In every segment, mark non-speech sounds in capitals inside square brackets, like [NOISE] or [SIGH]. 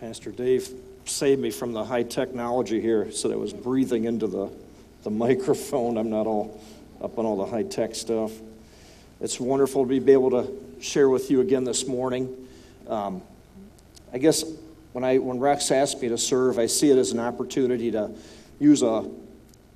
Pastor Dave saved me from the high technology here, so I was breathing into the, the microphone. I'm not all up on all the high tech stuff. It's wonderful to be able to share with you again this morning. Um, I guess when, I, when Rex asked me to serve, I see it as an opportunity to use a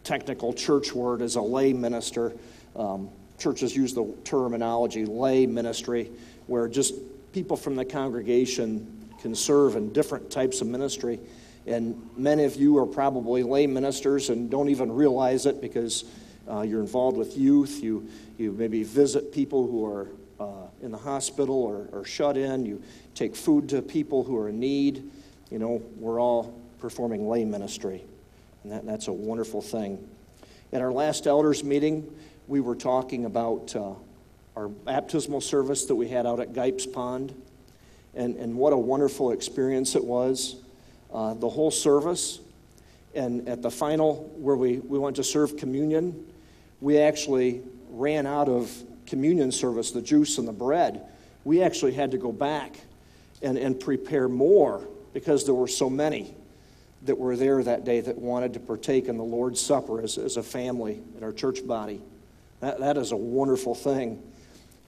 technical church word as a lay minister. Um, churches use the terminology lay ministry, where just people from the congregation can serve in different types of ministry. And many of you are probably lay ministers and don't even realize it because uh, you're involved with youth. You, you maybe visit people who are uh, in the hospital or, or shut in. You take food to people who are in need. You know, we're all performing lay ministry. And that, that's a wonderful thing. At our last elders meeting, we were talking about uh, our baptismal service that we had out at Gipes Pond and, and what a wonderful experience it was. Uh, the whole service, and at the final, where we, we went to serve communion, we actually ran out of communion service, the juice and the bread. We actually had to go back and, and prepare more because there were so many that were there that day that wanted to partake in the Lord's Supper as, as a family in our church body. That, that is a wonderful thing.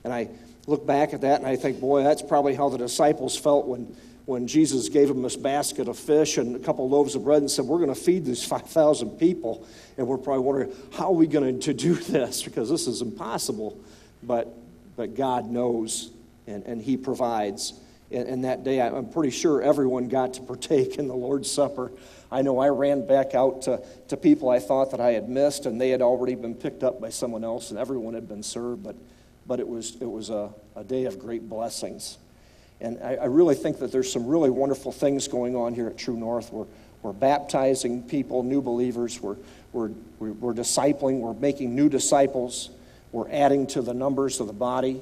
And I, look back at that and I think, boy, that's probably how the disciples felt when, when Jesus gave them this basket of fish and a couple of loaves of bread and said, We're going to feed these [LAUGHS] 5,000 people. And we're probably wondering, how are we going [LAUGHS] to do this? Because this is impossible. But, but God knows and, and He provides. And, and that day, I'm pretty sure everyone got to partake in the Lord's Supper. I know I ran back out to, to people I thought that I had missed, and they had already been picked up by someone else, and everyone had been served. But but it was, it was a, a day of great blessings. And I, I, really think that there's some really wonderful things going on here at True North. We're, we're baptizing people, new believers. We're, we're, we're discipling. We're making new disciples. We're adding to the numbers of the body.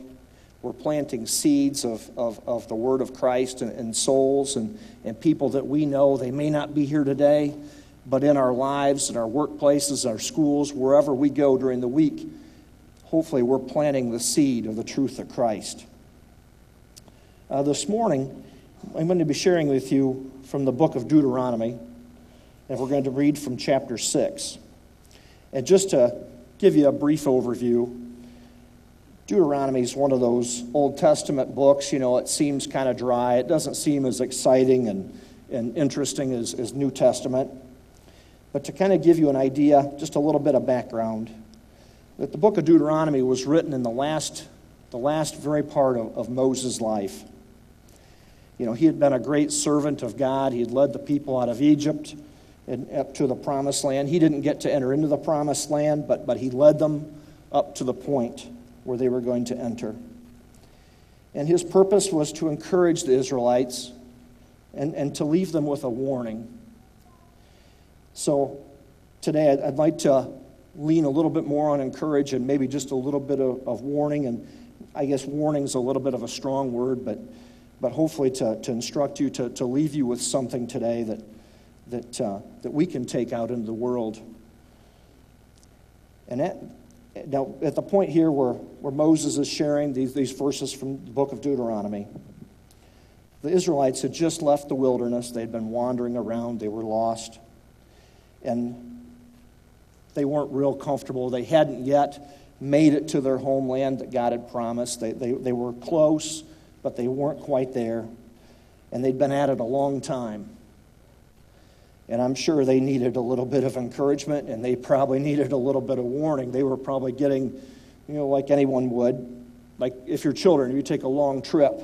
We're planting seeds of, of, of the Word of Christ and, and souls and, and people that we know. They may not be here today, but in our lives, in our workplaces, our schools, wherever we go during the week, hopefully we're planting the seed of the truth of Christ. Uh, this morning, I'm going to be sharing with you from the book of Deuteronomy, and we're going to read from chapter 6. And just to give you a brief overview, Deuteronomy is one of those Old Testament books. You know, it seems kind of dry. It doesn't seem as exciting and, and interesting as, as New Testament. But to kind of give you an idea, just a little bit of background, that the book of Deuteronomy was written in the last, the last very part of, of Moses' life. You know, he had been a great servant of God. He had led the people out of Egypt and up to the promised land. He didn't get to enter into the promised land, but, but he led them up to the point where they were going to enter. And his purpose was to encourage the Israelites and, and to leave them with a warning. So today I'd, I'd like to lean a little bit more on encourage and maybe just a little bit of, of warning. And I guess warning is a little bit of a strong word, but, but hopefully to, to instruct you, to, to leave you with something today that, that, uh, that we can take out into the world. And at, now, at the point here where, where Moses is sharing these, these verses from the book of Deuteronomy, the Israelites had just left the wilderness. They'd been wandering around, they were lost. And they weren't real comfortable. They hadn't yet made it to their homeland that God had promised. They, they, they were close, but they weren't quite there. And they'd been at it a long time. And I'm sure they needed a little bit of encouragement and they probably needed a little bit of warning. They were probably getting, you know, like anyone would. Like if your children, you take a long trip,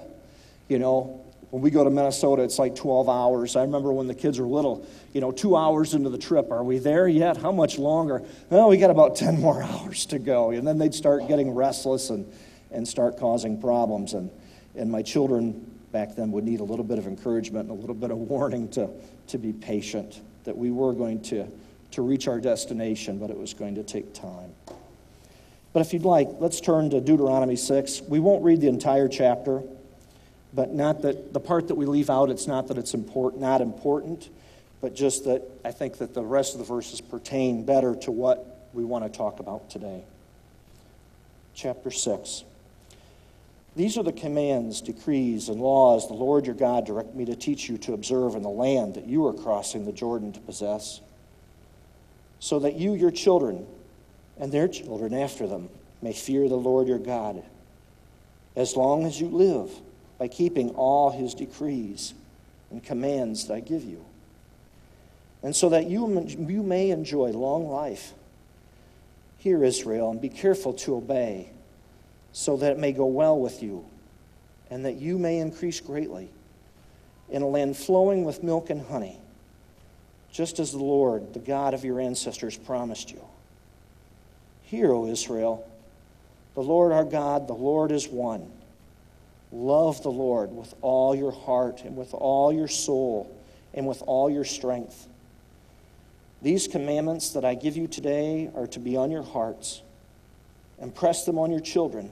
you know, when we go to Minnesota, it's like 12 hours. I remember when the kids were little, you know, two hours into the trip. Are we there yet? How much longer? Well, we got about [LAUGHS] 10 more hours to go. And then they'd start getting restless and, and start causing problems. And, and my children back then would need a little bit of encouragement and a little bit of warning to, to be patient, that we were going to, to reach our destination, but it was going to take time. But if you'd like, let's turn to Deuteronomy 6. We won't read the entire chapter but not that the part that we leave out, it's not that it's important, not important, but just that I think that the rest of the verses pertain better to what we want to talk about today. Chapter 6. These are the commands, decrees, and laws the Lord your God directed me to teach you to observe in the land that you are crossing the Jordan to possess, so that you, your children, and their children after them may fear the Lord your God as long as you live by keeping all his decrees and commands that I give you. And so that you, you may enjoy long life. Hear, Israel, and be careful to obey so that it may go well with you, and that you may increase greatly in a land flowing with milk and honey, just as the Lord, the God of your ancestors, promised you. Hear, O Israel, the Lord our God, the Lord is one. Love the Lord with all your heart and with all your soul and with all your strength. These commandments that I give you today are to be on your hearts. Impress them on your children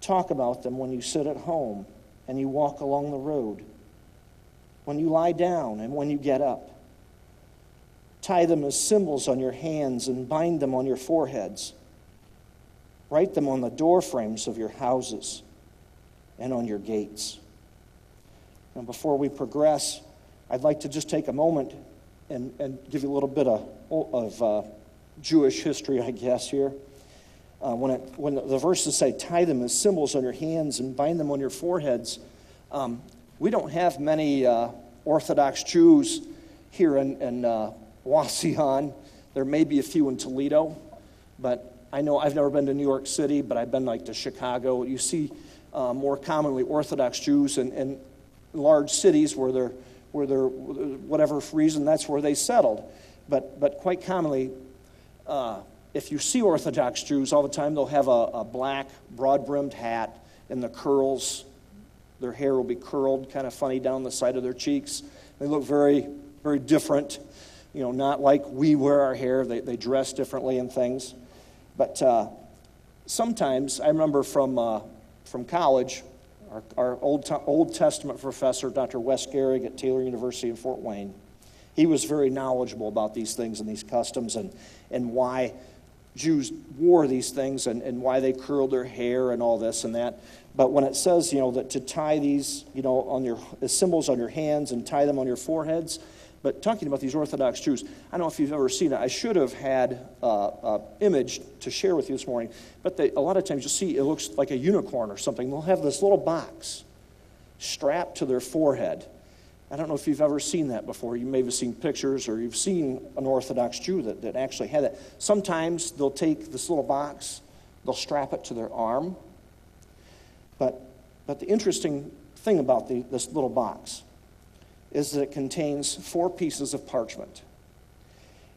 Talk about them when you sit at home and you walk along the road, when you lie down and when you get up. Tie them as symbols on your hands and bind them on your foreheads. Write them on the door frames of your houses and on your gates. Now, before we progress, I'd like to just take a moment and, and give you a little bit of, of uh, Jewish history, I guess, here. Uh, when, it, when the verses say, tie them as symbols on your hands and bind them on your foreheads, um, we don't have many uh, Orthodox Jews here in, in uh. There may be a few in Toledo, but I know I've never been to New York City, but I've been like to Chicago. You see uh, more commonly Orthodox Jews in, in large cities where they're, where they're, whatever reason, that's where they settled. But, but quite commonly, uh, if you see Orthodox Jews all the time, they'll have a, a black, broad brimmed hat and the curls. Their hair will be curled, kind of funny down the side of their cheeks. They look very, very different. You know, not like we wear our hair, they, they dress differently and things. But uh, sometimes, I remember from, uh, from college, our, our Old, Old Testament professor, Dr. Wes Gehrig at Taylor University in Fort Wayne, he was very knowledgeable about these things and these customs and, and why Jews wore these things and, and why they curled their hair and all this and that. But when it says, you know, that to tie these, you know, on your symbols on your hands and tie them on your foreheads, but talking about these Orthodox Jews, I don't know if you've ever seen it. I should have had an image to share with you this morning, but they, a lot of times you'll see it looks like a unicorn or something. They'll have this little box strapped to their forehead I don't know if you've ever seen that before. You may have seen pictures or you've seen an Orthodox Jew that, that actually had that. Sometimes they'll take this little box, they'll strap it to their arm. But, but the interesting thing about the, this little box is that it contains four pieces of parchment.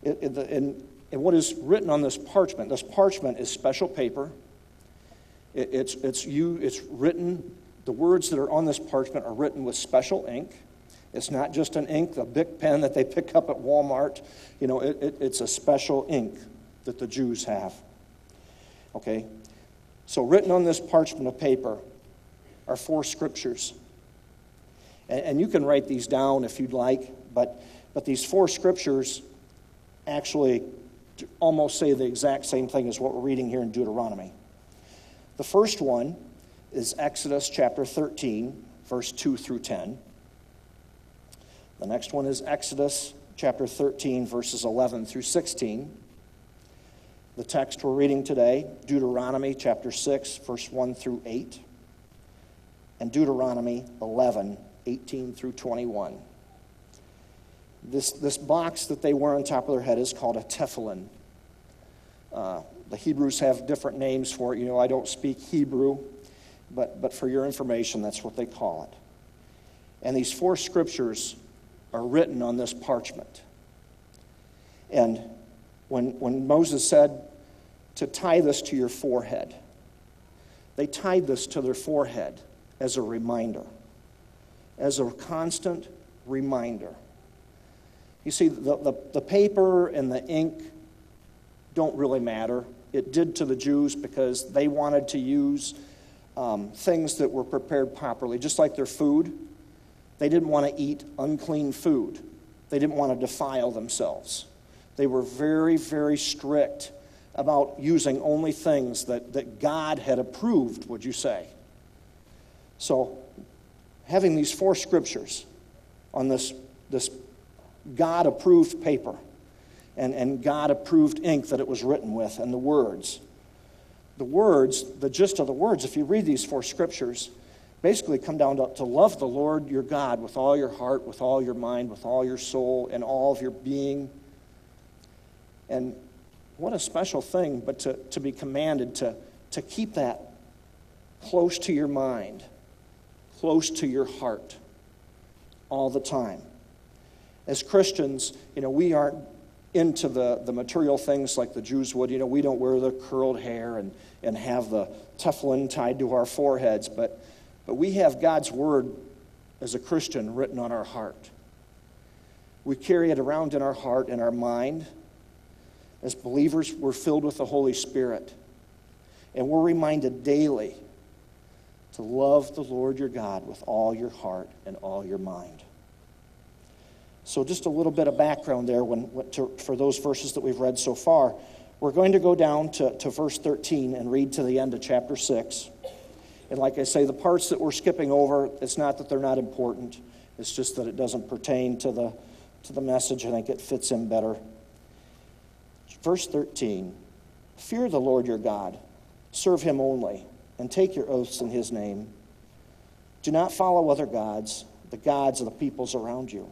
It, it, and, and what is written on this parchment, this parchment is special paper. It, it's, it's, you, it's written, the words that are on this parchment are written with special ink. It's not just an ink, a big pen that they pick up at Walmart. You know, it, it, it's a special ink that the Jews have. Okay? So, written on this parchment of paper are four scriptures. And, and you can write these down if you'd like, but, but these four scriptures actually almost say the exact same thing as what we're reading here in Deuteronomy. The first one is Exodus chapter 13, verse 2 through 10. The next one is Exodus chapter 13, verses 11 through 16. The text we're reading today, Deuteronomy chapter 6, verse 1 through 8, and Deuteronomy 11, 18 through 21. This, this box that they wear on top of their head is called a tefillin. Uh, the Hebrews have different names for it. You know, I don't speak Hebrew, but, but for your information, that's what they call it. And these four scriptures are written on this parchment. And when, when Moses said to tie this to your forehead, they tied this to their forehead as a reminder, as a constant reminder. You see, the, the, the, paper and the ink don't really matter. It did to the Jews because they wanted to use um, things that were prepared properly, just like their food. They didn't want to eat unclean food, they didn't want to defile themselves. They were very, very strict about using only things that, that God had approved, would you say? So, having these four scriptures on this, this God approved paper and, and God approved ink that it was written with, and the words. The words, the gist of the words, if you read these four scriptures, basically come down to, to love the Lord your God with all your heart, with all your mind, with all your soul, and all of your being. And what a special thing, but to, to be commanded to, to keep that close to your mind, close to your heart all the time. As Christians, you know, we aren't into the, the material things like the Jews would. You know, we don't wear the curled hair and, and have the tefillin tied to our foreheads, but, but we have God's word as a Christian written on our heart. We carry it around in our heart and our mind as believers, we're filled with the Holy Spirit. And we're reminded daily to love the Lord your God with all your heart and all your mind. So, just a little bit of background there when, to, for those verses that we've read so far. We're going to go down to, to verse 13 and read to the end of chapter 6. And like I say, the parts that we're skipping over, it's not that they're not important, it's just that it doesn't pertain to the, to the message. I think it fits in better. Verse 13 Fear the Lord your God, serve him only, and take your oaths in his name. Do not follow other gods, the gods of the peoples around you.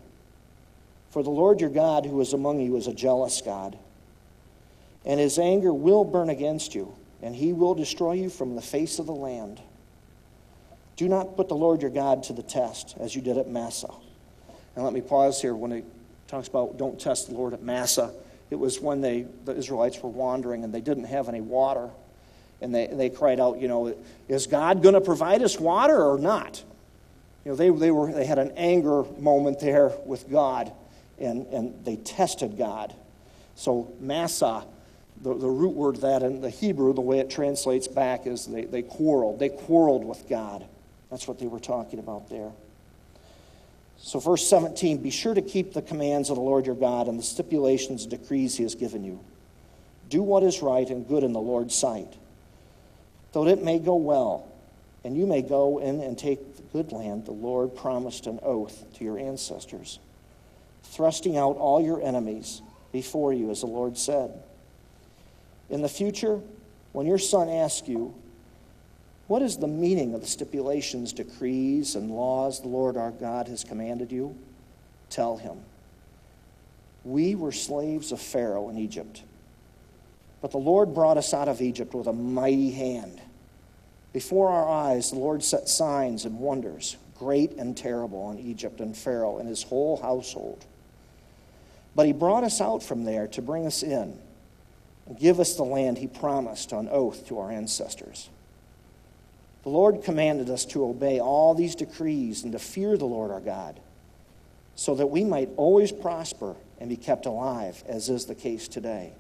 For the Lord your God, who is among you, is a jealous God, and his anger will burn against you, and he will destroy you from the face of the land. Do not put the Lord your God to the test, as you did at Massa. And let me pause here when he talks about don't test the Lord at Massa. It was when they, the Israelites were wandering and they didn't have any water. And they, they cried out, you know, is God going to provide us water or not? You know, they, they, were, they had an anger moment there with God, and, and they tested God. So, massa, the, the root word that in the Hebrew, the way it translates back is they, they quarreled. They quarreled with God. That's what they were talking about there. So, verse 17 Be sure to keep the commands of the Lord your God and the stipulations and decrees he has given you. Do what is right and good in the Lord's sight, though it may go well, and you may go in and take the good land the Lord promised an oath to your ancestors, thrusting out all your enemies before you, as the Lord said. In the future, when your son asks you, what is the meaning of the stipulations, decrees, and laws the Lord our God has commanded you? Tell him. We were slaves of Pharaoh in Egypt, but the Lord brought us out of Egypt with a mighty hand. Before our eyes, the Lord set signs and wonders, great and terrible, on Egypt and Pharaoh and his whole household. But he brought us out from there to bring us in and give us the land he promised on oath to our ancestors. The Lord commanded us to obey all these decrees and to fear the Lord our God, so that we might always prosper and be kept alive, as is the case today.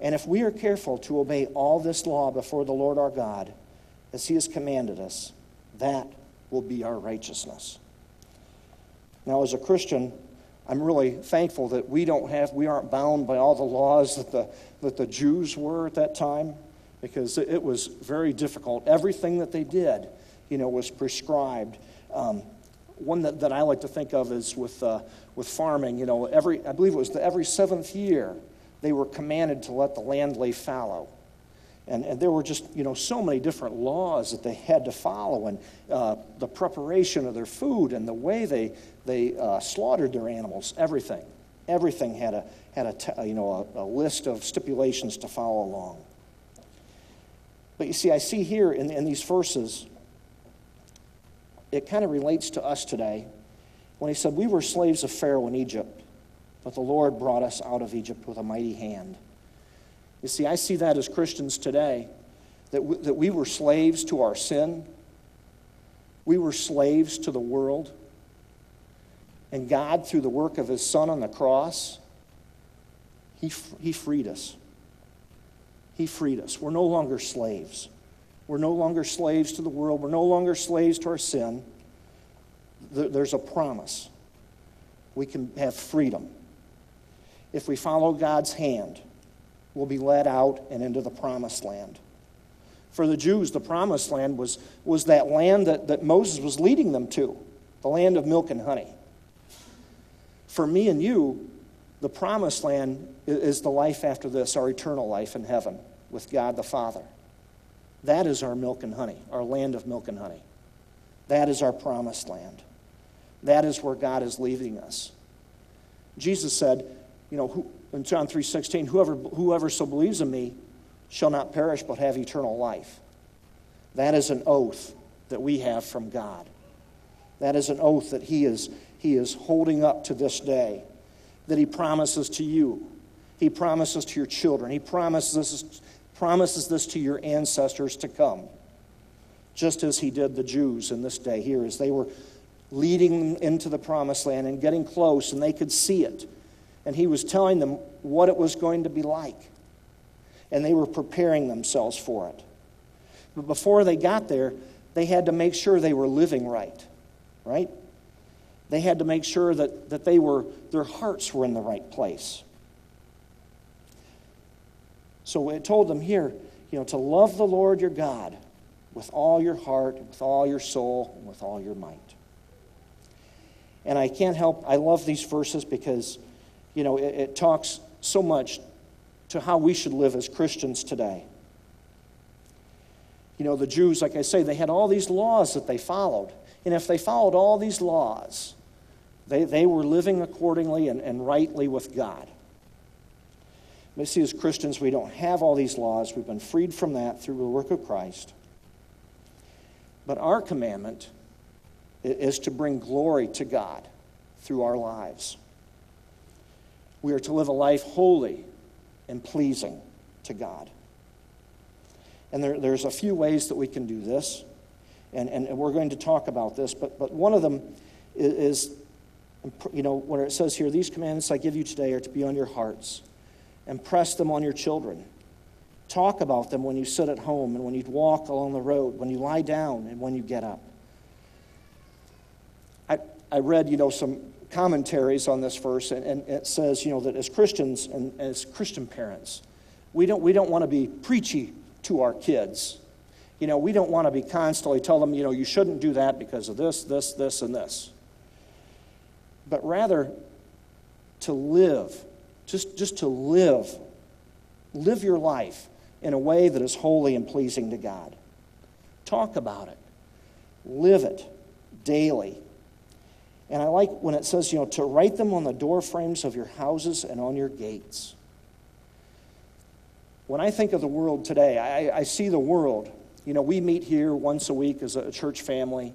And if we are careful to obey all this law before the Lord our God, as he has commanded us, that will be our righteousness. Now, as a Christian, I'm really thankful that we don't have, we aren't bound by all the laws that the, that the Jews were at that time because it was very difficult. Everything that they did, you know, was prescribed. Um, one that, that I like to think of is with, uh, with farming. You know, every, I believe it was the, every seventh year, they were commanded to let the land lay fallow. And, and there were just, you know, so many different laws that they had to follow, and uh, the preparation of their food and the way they, they uh, slaughtered their animals, everything. Everything had a, had a, you know, a, a list of stipulations to follow along. But you see, I see here in, in these verses, it kind of relates to us today when he said, We were slaves of Pharaoh in Egypt, but the Lord brought us out of Egypt with a mighty hand. You see, I see that as Christians today, that we, that we were slaves to our sin, we were slaves to the world. And God, through the work of his Son on the cross, he, he freed us. He freed us. We're no longer slaves. We're no longer slaves to the world. We're no longer slaves to our sin. There's a promise. We can have freedom if we follow God's hand will be led out and into the promised land. For the Jews, the promised land was, was that land that, that Moses was leading them to, the land of milk and honey. For me and you, the promised land is the life after this, our eternal life in heaven with God the Father. That is our milk and honey, our land of milk and honey. That is our promised land. That is where God is leading us. Jesus said, you know, who, in John 3:16, whoever whoever so believes in me shall not perish but have eternal life. That is an oath that we have from God. That is an oath that he is he is holding up to this day that he promises to you. He promises to your children. He promises promises this to your ancestors to come. Just as he did the Jews in this day here as they were leading them into the promised land and getting close and they could see it and he was telling them what it was going to be like. And they were preparing themselves for it. But before they got there, they had to make sure they were living right, right? They had to make sure that, that they were, their hearts were in the right place. So it told them here, you know, to love the Lord your God with all your heart, with all your soul, and with all your might. And I can't help, I love these verses because you know, it, it talks so much to how we should live as Christians today. You know, the Jews, like I say, they had all these laws that they followed. And if they followed all these laws, they, they were living accordingly and, and rightly with God. But see, as Christians, we don't have all these laws. We've been freed from that through the work of Christ. But our commandment is to bring glory to God through our lives. We are to live a life holy and pleasing to God. And there, there's a few ways that we can do this, and, and we're going to talk about this, but, but one of them is, is, you know, where it says here, These commandments I give you today are to be on your hearts, and press them on your children. Talk about them when you sit at home and when you walk along the road, when you lie down and when you get up. I, I read, you know, some commentaries on this verse, and, and it says, you know, that as Christians and as Christian parents, we don't, we don't want to be preachy to our kids. You know, we don't want to be constantly tell them, you know, you shouldn't do that because of this, this, this, and this. But rather to live, just, just to live, live your life in a way that is holy and pleasing to God. Talk about it, live it daily and I like when it says, you know, to write them on the door frames of your houses and on your gates. When I think of the world today, I, I see the world. You know, we meet here once a week as a church family,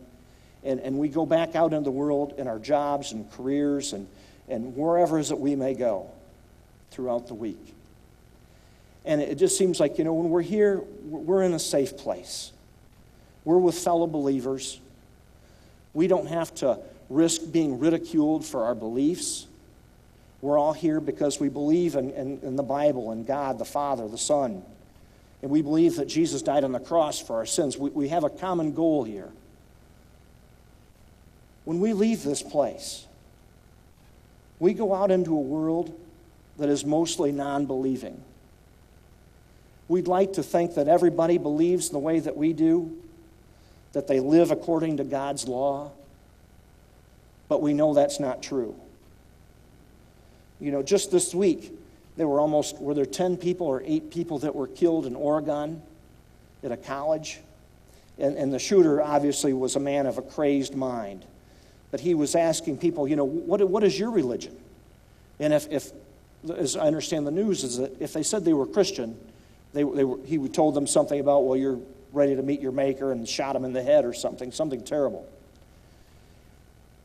and, and we go back out into the world in our jobs and careers and, and wherever is it we may go throughout the week. And it just seems like, you know, when we're here, we're in a safe place. We're with fellow believers. We don't have to risk being ridiculed for our beliefs. We're all here because we believe in, in, in, the Bible and God, the Father, the Son. And we believe that Jesus died on the cross for our sins. We, we have a common goal here. When we leave this place, we go out into a world that is mostly non believing. We'd like to think that everybody believes the way that we do, that they live according to God's law. But we know that's not true. You know, just this week, there were almost, were there 10 people or 8 people that were killed in Oregon at a college? And, and the shooter obviously was a man of a crazed mind. But he was asking people, you know, what, what is your religion? And if, if, as I understand the news, is that if they said they were Christian, they, they were, he told them something about, well, you're ready to meet your maker and shot him in the head or something, something terrible.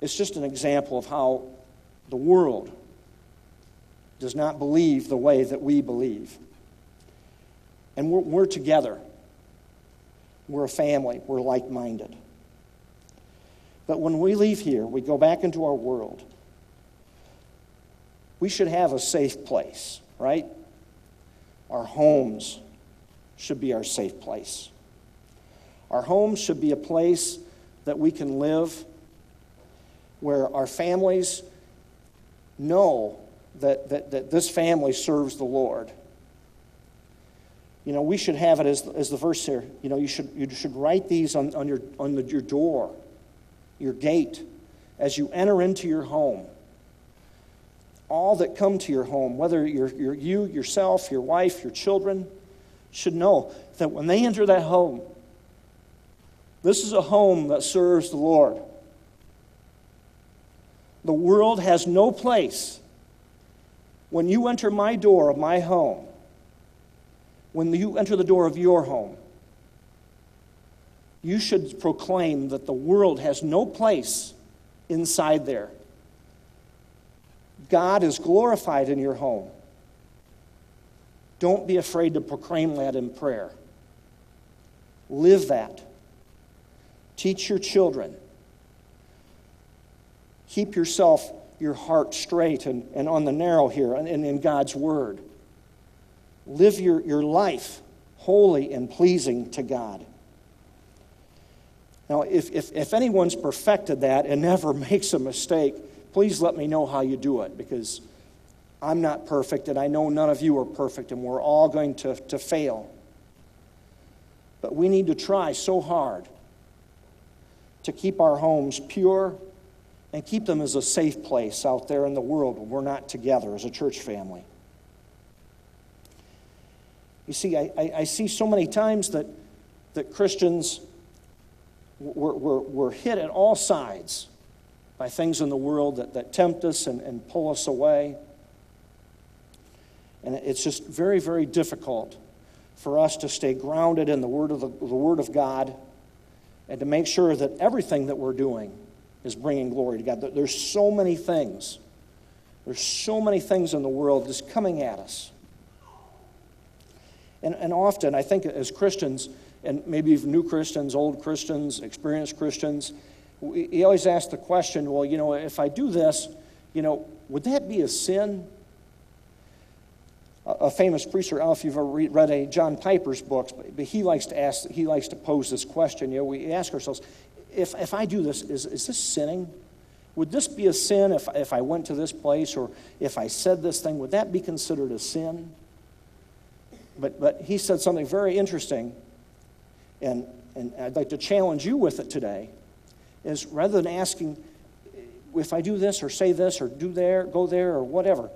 It's just an example of how the world does not believe the way that we believe. And we're, we're together. We're a family. We're like minded. But when we leave here, we go back into our world. We should have a safe place, right? Our homes should be our safe place. Our homes should be a place that we can live where our families know that, that, that this family serves the Lord You know, we should have it as, as the verse here. You know, you should, you should write these on, on, your, on the, your door, your gate, as you enter into your home. All that come to your home, whether you're, you're you, yourself, your wife, your children, should know that when they enter that home, this is a home that serves the Lord. The world has no place when you enter my door of my home when you enter the door of your home, you should proclaim that the world has no place inside there. God is glorified in your home. Don't be afraid to proclaim that in prayer. Live that. Teach your children. Keep yourself, your heart straight and, and on the narrow here and in God's Word. Live your, your life holy and pleasing to God. Now, if, if, if anyone's perfected that and [LAUGHS] never makes a mistake, please let me know how you do it because I'm not perfect and I know none of you are perfect and we're all going to, to fail. But we need to try so hard to keep our homes pure and keep them as a safe place out there in the world when we're not together as a church family. You see, I, I, I see so many times that, that Christians were, were, were hit at all sides by things in the world that, that tempt us and, and pull us away. And it's just very, very difficult for us to stay grounded in the Word of, the, the Word of God and to make sure that everything that we're doing is bringing glory to God. There's so many things. There's so many things in the world just coming at us. And, and often, I think as Christians, and maybe even new Christians, old Christians, experienced Christians, we, always ask the question well, you know, if I do this, you know, would that be a sin? A, famous preacher, I don't know if you've ever read, a John Piper's books, but he likes to ask, he likes to pose this question. You know, we ask ourselves, if, if I do this, is, is this sinning? Would this be a sin if, if I went to this place or if I said this thing? Would that be considered a sin? But, but he said something very interesting, and, and I'd like to challenge you with it today, is rather than asking, if I do this or say this or do there, go there or whatever,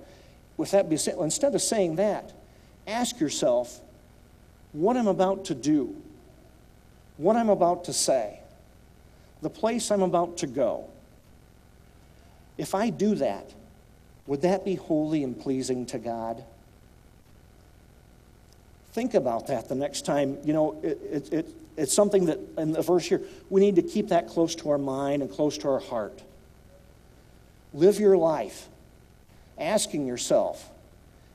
with that be instead of saying that, ask yourself, what I'm about to do, what I'm about to say, the place I'm about to go. If I do that, would that be holy and pleasing to God? Think about that the next time. You know, it, it, it, it's something that in the verse here, we need to keep that close to our mind and close to our heart. Live your life asking yourself,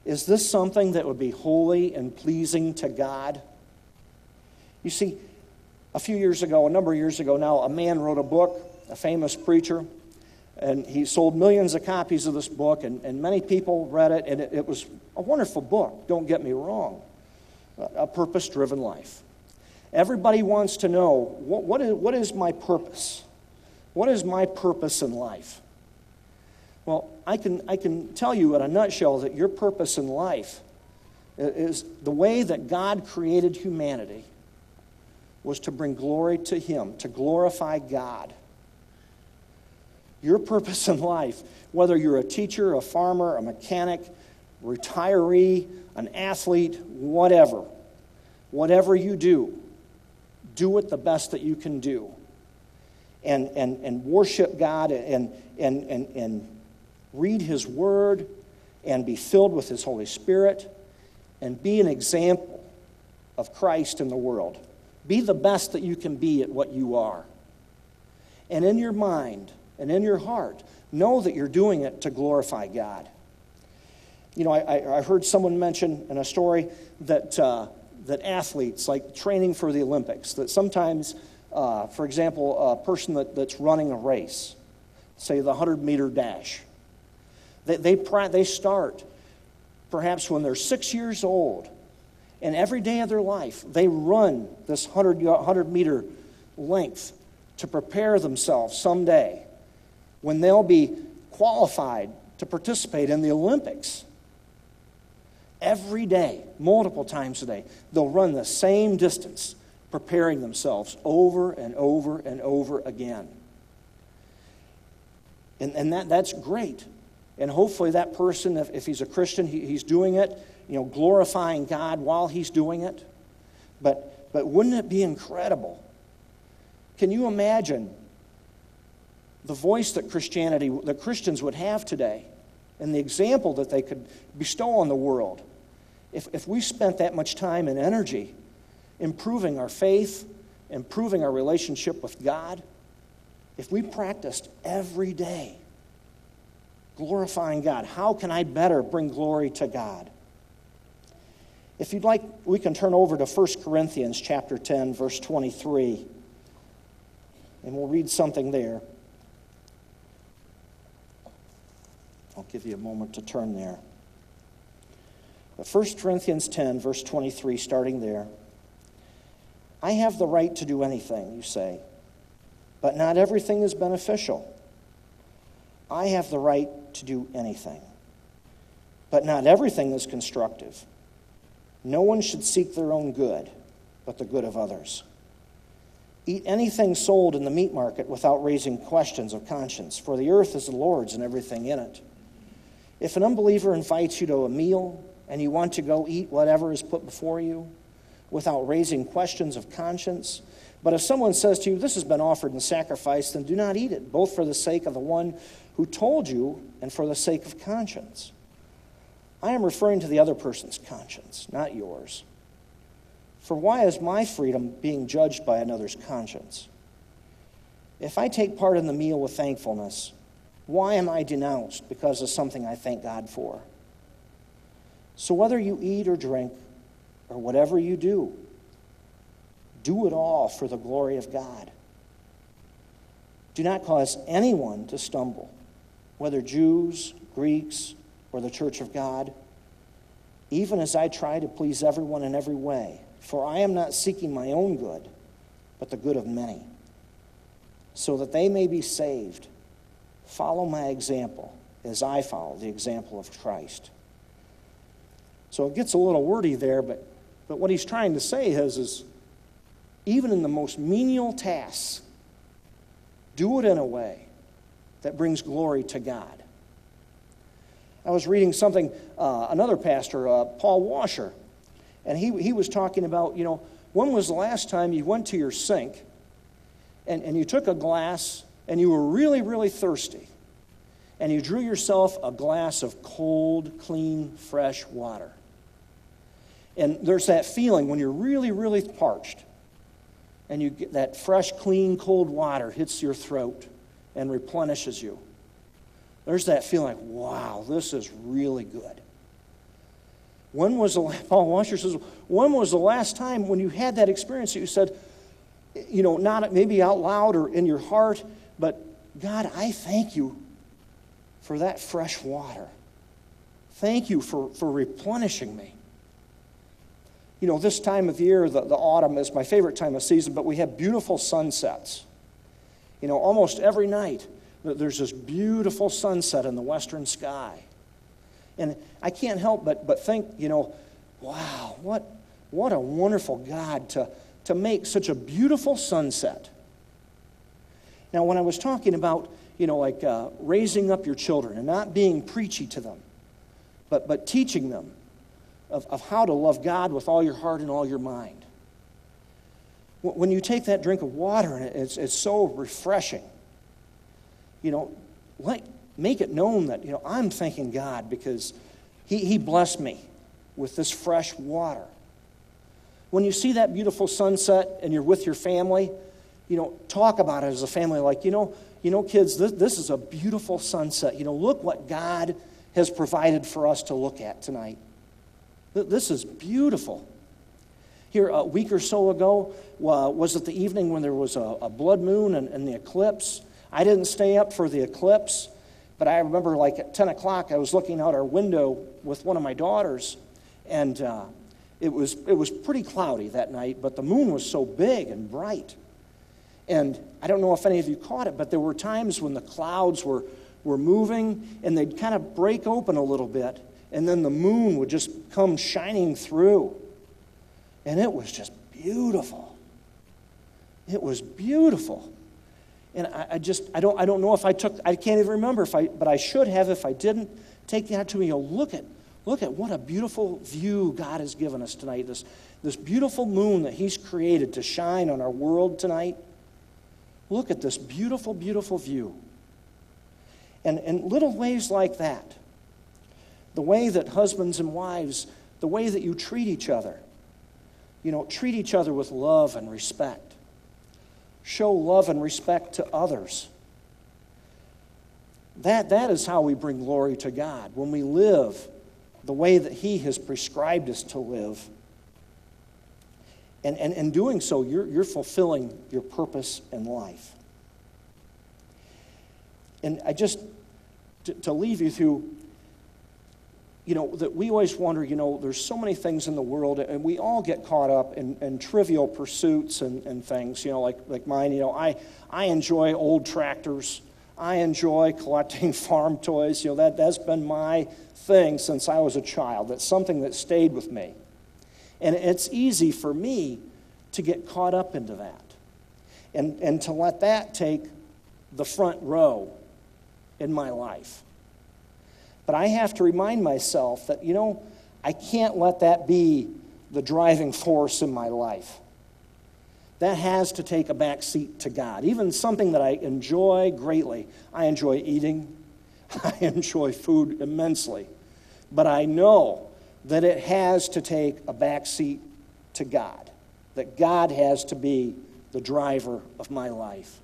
is this something that would be holy and pleasing to God? You see, a few years ago, a number of years ago now, a man wrote a book, a famous preacher, and he sold millions of copies of this book, and, and many people read it, and it, it was a wonderful book, don't get me wrong a purpose driven life. Everybody wants to know what, what, is, what is my purpose? What is my purpose in life? Well, I can, I can tell you in a nutshell that your purpose in life is the way that God created humanity was to bring glory to Him, to glorify God. Your purpose in life, whether you're a teacher, a farmer, a mechanic, retiree, an athlete, whatever, whatever you do, do it the best that you can do. And, and, and worship God and, and, and, and read His Word and be filled with His Holy Spirit and be an example of Christ in the world. Be the best that you can be at what you are. And in your mind and in your heart, know that you're doing it to glorify God. You know, I, I heard someone mention in a story that, uh, that athletes, like training for the Olympics, that sometimes, uh, for example, a person that, that's running a race, say the 100 meter dash, they, they, they start perhaps when they're six years old, and every day of their life, they run this 100, 100 meter length to prepare themselves someday when they'll be qualified to participate in the Olympics. every day, multiple times a day. They'll run the same distance, preparing themselves over and over and over again. And, and that, that's great. And hopefully, that person, if, if he's a Christian, he, he's doing it, you know, glorifying God while he's doing it. But, but wouldn't it be incredible? Can you imagine the voice that Christianity, that Christians would have today, and the example that they could bestow on the world if, if we spent that much time and energy improving our faith, improving our relationship with God, if we practiced every day glorifying God, how can I better bring glory to God? If you'd like, we can turn over to 1 Corinthians chapter 10, verse 23, and we'll read something there. I'll give you a moment to turn there. But 1 Corinthians 10, verse 23, starting there. I have the right to do anything, you say, but not everything is beneficial. I have the right to do anything, but not everything is constructive. No one should seek their own good, but the good of others. Eat anything sold in the meat market without raising questions of conscience, for the earth is the Lord's and everything in it. If an unbeliever invites you to a meal and you want to go eat whatever is put before you without raising questions of conscience, but if someone says to you, This has been offered in sacrifice, then do not eat it, both for the sake of the one who told you and for the sake of conscience. I am referring to the other person's conscience, not yours. For why is my freedom being judged by another's conscience? If I take part in the meal with thankfulness, why am I denounced because of something I thank God for? So, whether you eat or drink, or whatever you do, do it all for the glory of God. Do not cause anyone to stumble, whether Jews, Greeks, or the church of God, even as I try to please everyone in every way. For I am not seeking my own good, but the good of many, so that they may be saved. Follow my example as I follow the example of Christ. So it gets a little wordy there, but, but what he's trying to say is, is even in the most menial tasks, do it in a way that brings glory to God. I was reading something, uh, another pastor, uh, Paul Washer, and he, he was talking about, you know, when was the last time you went to your sink and, and you took a glass and you were really, really thirsty, and you drew yourself a glass of cold, clean, fresh water. And there's that feeling when you're really, really parched, and you get that fresh, clean, cold water hits your throat and replenishes you. There's that feeling like, wow, this is really good. When was the [LAUGHS] Paul Washer says, when was the last time when you had that experience that you said, you know, not maybe out loud or in your heart, but God, I thank you for that fresh water. Thank you for, for replenishing me. You know, this time of year, the, the autumn is my favorite time of season, but we have beautiful sunsets. You know, almost every night, there's this beautiful sunset in the western sky. And I can't help but, but think, you know, wow, what, what a wonderful God to, to make such a beautiful sunset. Now, when I was talking about, you know, like uh, raising up your children and not being preachy to them, but, but teaching them of, of how to love God with all your heart and all your mind. When you take that drink of water and it's, it's so refreshing, you know, let, make it known that, you know, I'm thanking God because he, he blessed me with this fresh water. When you see that beautiful sunset and you're with your family, you know, talk about it as a family like, you know, you know, kids, this, this is a beautiful sunset. You know, look what God has provided for us to look at tonight. This is beautiful. Here, a week or so ago, uh, was it the evening when there was a, a blood moon and, and, the eclipse? I didn't stay up for the eclipse, but I remember like at 10 o'clock, I was looking out our window with one of my daughters, and uh, it, was, it was pretty cloudy that night, but the moon was so big and bright. And I don't know if any of you caught it, but there were times when the clouds were, were moving and they'd kind of break open a little bit and then the moon would just come shining through. And it was just beautiful. It was beautiful. And I, I, just, I don't, I don't know if I took, I can't even remember if I, but I should have if I didn't take that the opportunity to look at, look at what a beautiful view God has given us tonight. This, this beautiful moon that He's created to shine on our world tonight. Look at this beautiful, beautiful view. And, and little ways like that, the way that husbands and wives, the way that you treat each other, you know, treat each other with love and respect. Show love and respect to others. That, that is how we bring glory to God. When we live the way that He has prescribed us to live. And, and in doing so, you're, you're fulfilling your purpose in life. And I just, to, to leave you through, you know, that we always wonder, you know, there's so many things in the world, and we all get caught up in, in trivial pursuits and, and things, you know, like, like mine. You know, I, I enjoy old tractors. I enjoy collecting [LAUGHS] farm toys. You know, that, that's been my thing since I was a child. That's something that stayed with me. And it's easy for me to get caught up into that and, and to let that take the front row in my life. But I have to remind myself that, you know, I can't let that be the driving force in my life. That has to take a back seat to God. Even something that I enjoy greatly. I enjoy eating, [LAUGHS] I enjoy food immensely. But I know that it has to take a back seat to God, that God has to be the driver of my life.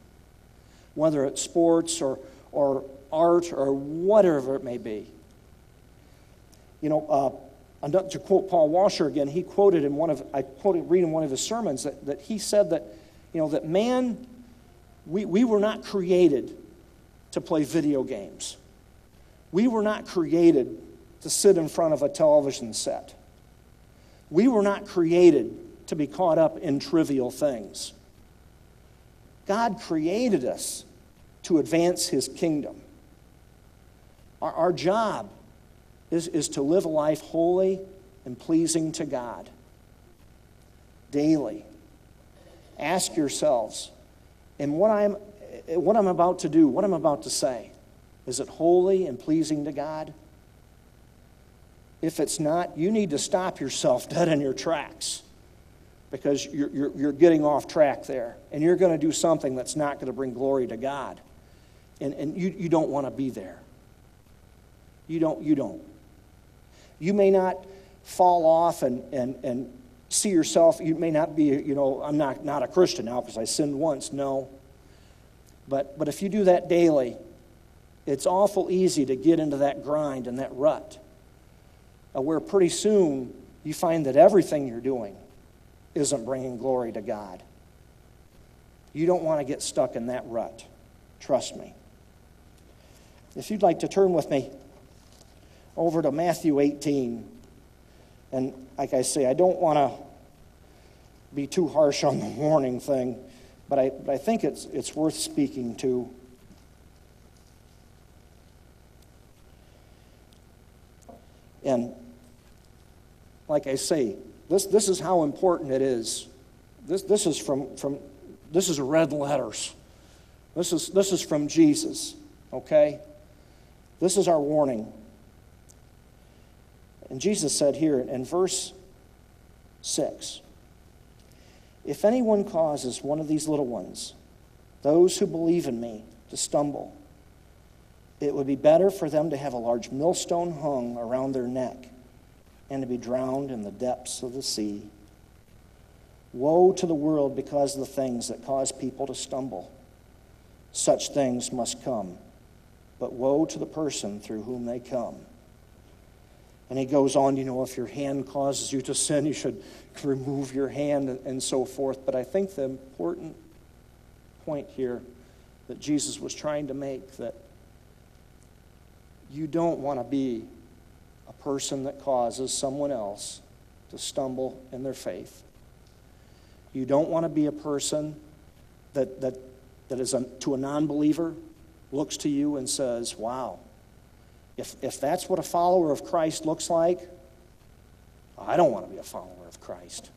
Whether it's sports or, or art or whatever it may be. You know, uh, to quote Paul Washer again, he quoted in one of, I quoted, read in one of his sermons that, that he said that, you know, that man, we, we were not created to play video games. We were not created to sit in front of a television set. We were not created to be caught up in trivial things. God created us to advance his kingdom. Our, our job is, is to live a life holy and pleasing to God daily. Ask yourselves, and what I'm, what I'm about to do, what I'm about to say, is it holy and pleasing to God? If it's not, you need to stop yourself [LAUGHS] dead in your tracks because you're, you're, you're getting off track there. And you're going to do something that's not going to bring glory to God. And, and you, you don't want to be there. You don't. You don't. You may not fall off and, and, and see yourself. You may not be, you know, I'm not, not a Christian now because I sinned once. No. But, but if you do that daily, it's awful easy to get into that grind and that rut uh, where pretty soon you find that everything you're doing isn't bringing glory to God. You don't want to get stuck in that rut. Trust me. If you'd like to turn with me over to Matthew 18. And like I say, I don't want to be too harsh on the warning thing, but I, but I think it's, it's worth speaking to. And like I say, this, this is how important it is. This, this is from, from this is red letters. This is, this is from Jesus, okay? This is our warning. And Jesus said here in verse 6 If anyone causes one of these little ones, those who believe in me, to stumble, it would be better for them to have a large millstone hung around their neck and to be drowned in the depths of the sea. Woe to the world because of the things that cause people to stumble. Such things must come, but woe to the person through whom they come. And he goes on, you know, if your hand causes you to sin, you should remove your hand and so forth. But I think the important point here that Jesus was trying to make that you don't want to be a person that causes someone else to stumble in their faith. You don't want to be a person that, that, that is a, to a non believer looks to you and says, Wow, if, if that's what a follower of Christ looks like, I don't want to be a follower of Christ.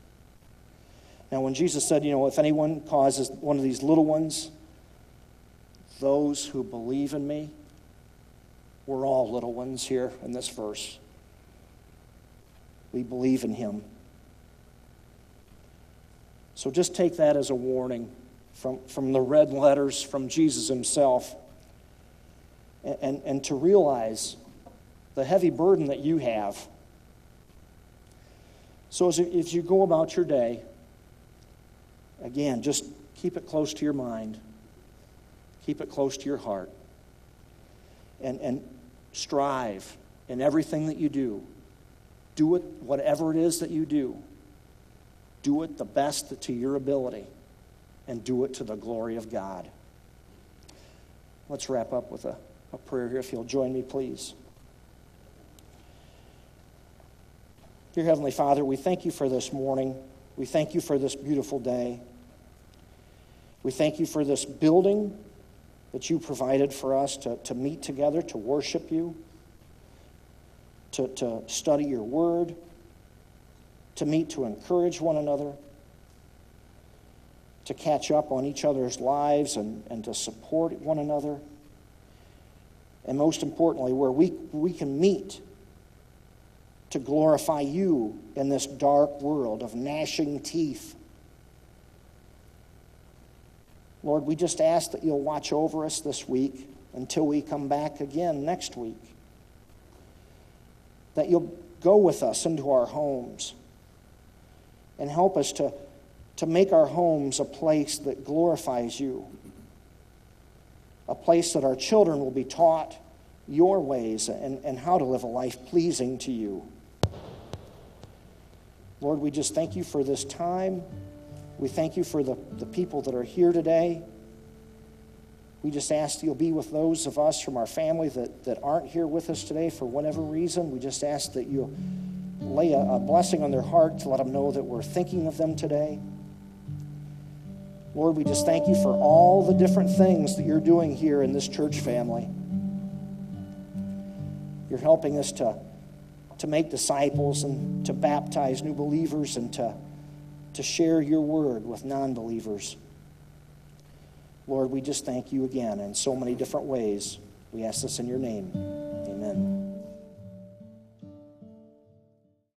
Now, when Jesus said, you know, if anyone causes one of these little ones, those who believe in me, we're all little ones here in this verse. We believe in him. So just take that as a warning from, from the red letters from Jesus himself and, and, to realize the heavy burden that you have. So as, as you go about your day, again, just keep it close to your mind, keep it close to your heart, and, and strive in everything that you do. Do it, whatever it is that you do, do it the best to your ability and do it to the glory of God. Let's wrap up with a, a prayer here, if you'll join me, please. Dear Heavenly Father, we thank you for this morning. We thank you for this beautiful day. We thank you for this building that you provided for us to, to meet together, to worship you, to, to study your word, to meet to encourage one another to catch up on each other's lives and, and to support one another. And most importantly, where we, we can meet to glorify you in this dark world of gnashing teeth. Lord, we just ask that you'll watch over us this week until we come back again next week. That you'll go with us into our homes and help us to to make our homes a place that glorifies you, a place that our children will be taught your ways and, and how to live a life pleasing to you. Lord, we just thank you for this time. We thank you for the, the people that are here today. We just ask that you'll be with those of us from our family that, that aren't here with us today for whatever reason. We just ask that you'll lay a, a blessing on their heart to let them know that we're thinking of them today. Lord, we just thank you for all the different things that you're doing here in this church family. You're helping us to, to make disciples and to baptize new believers and to, to share your word with non believers. Lord, we just thank you again in so many different ways. We ask this in your name.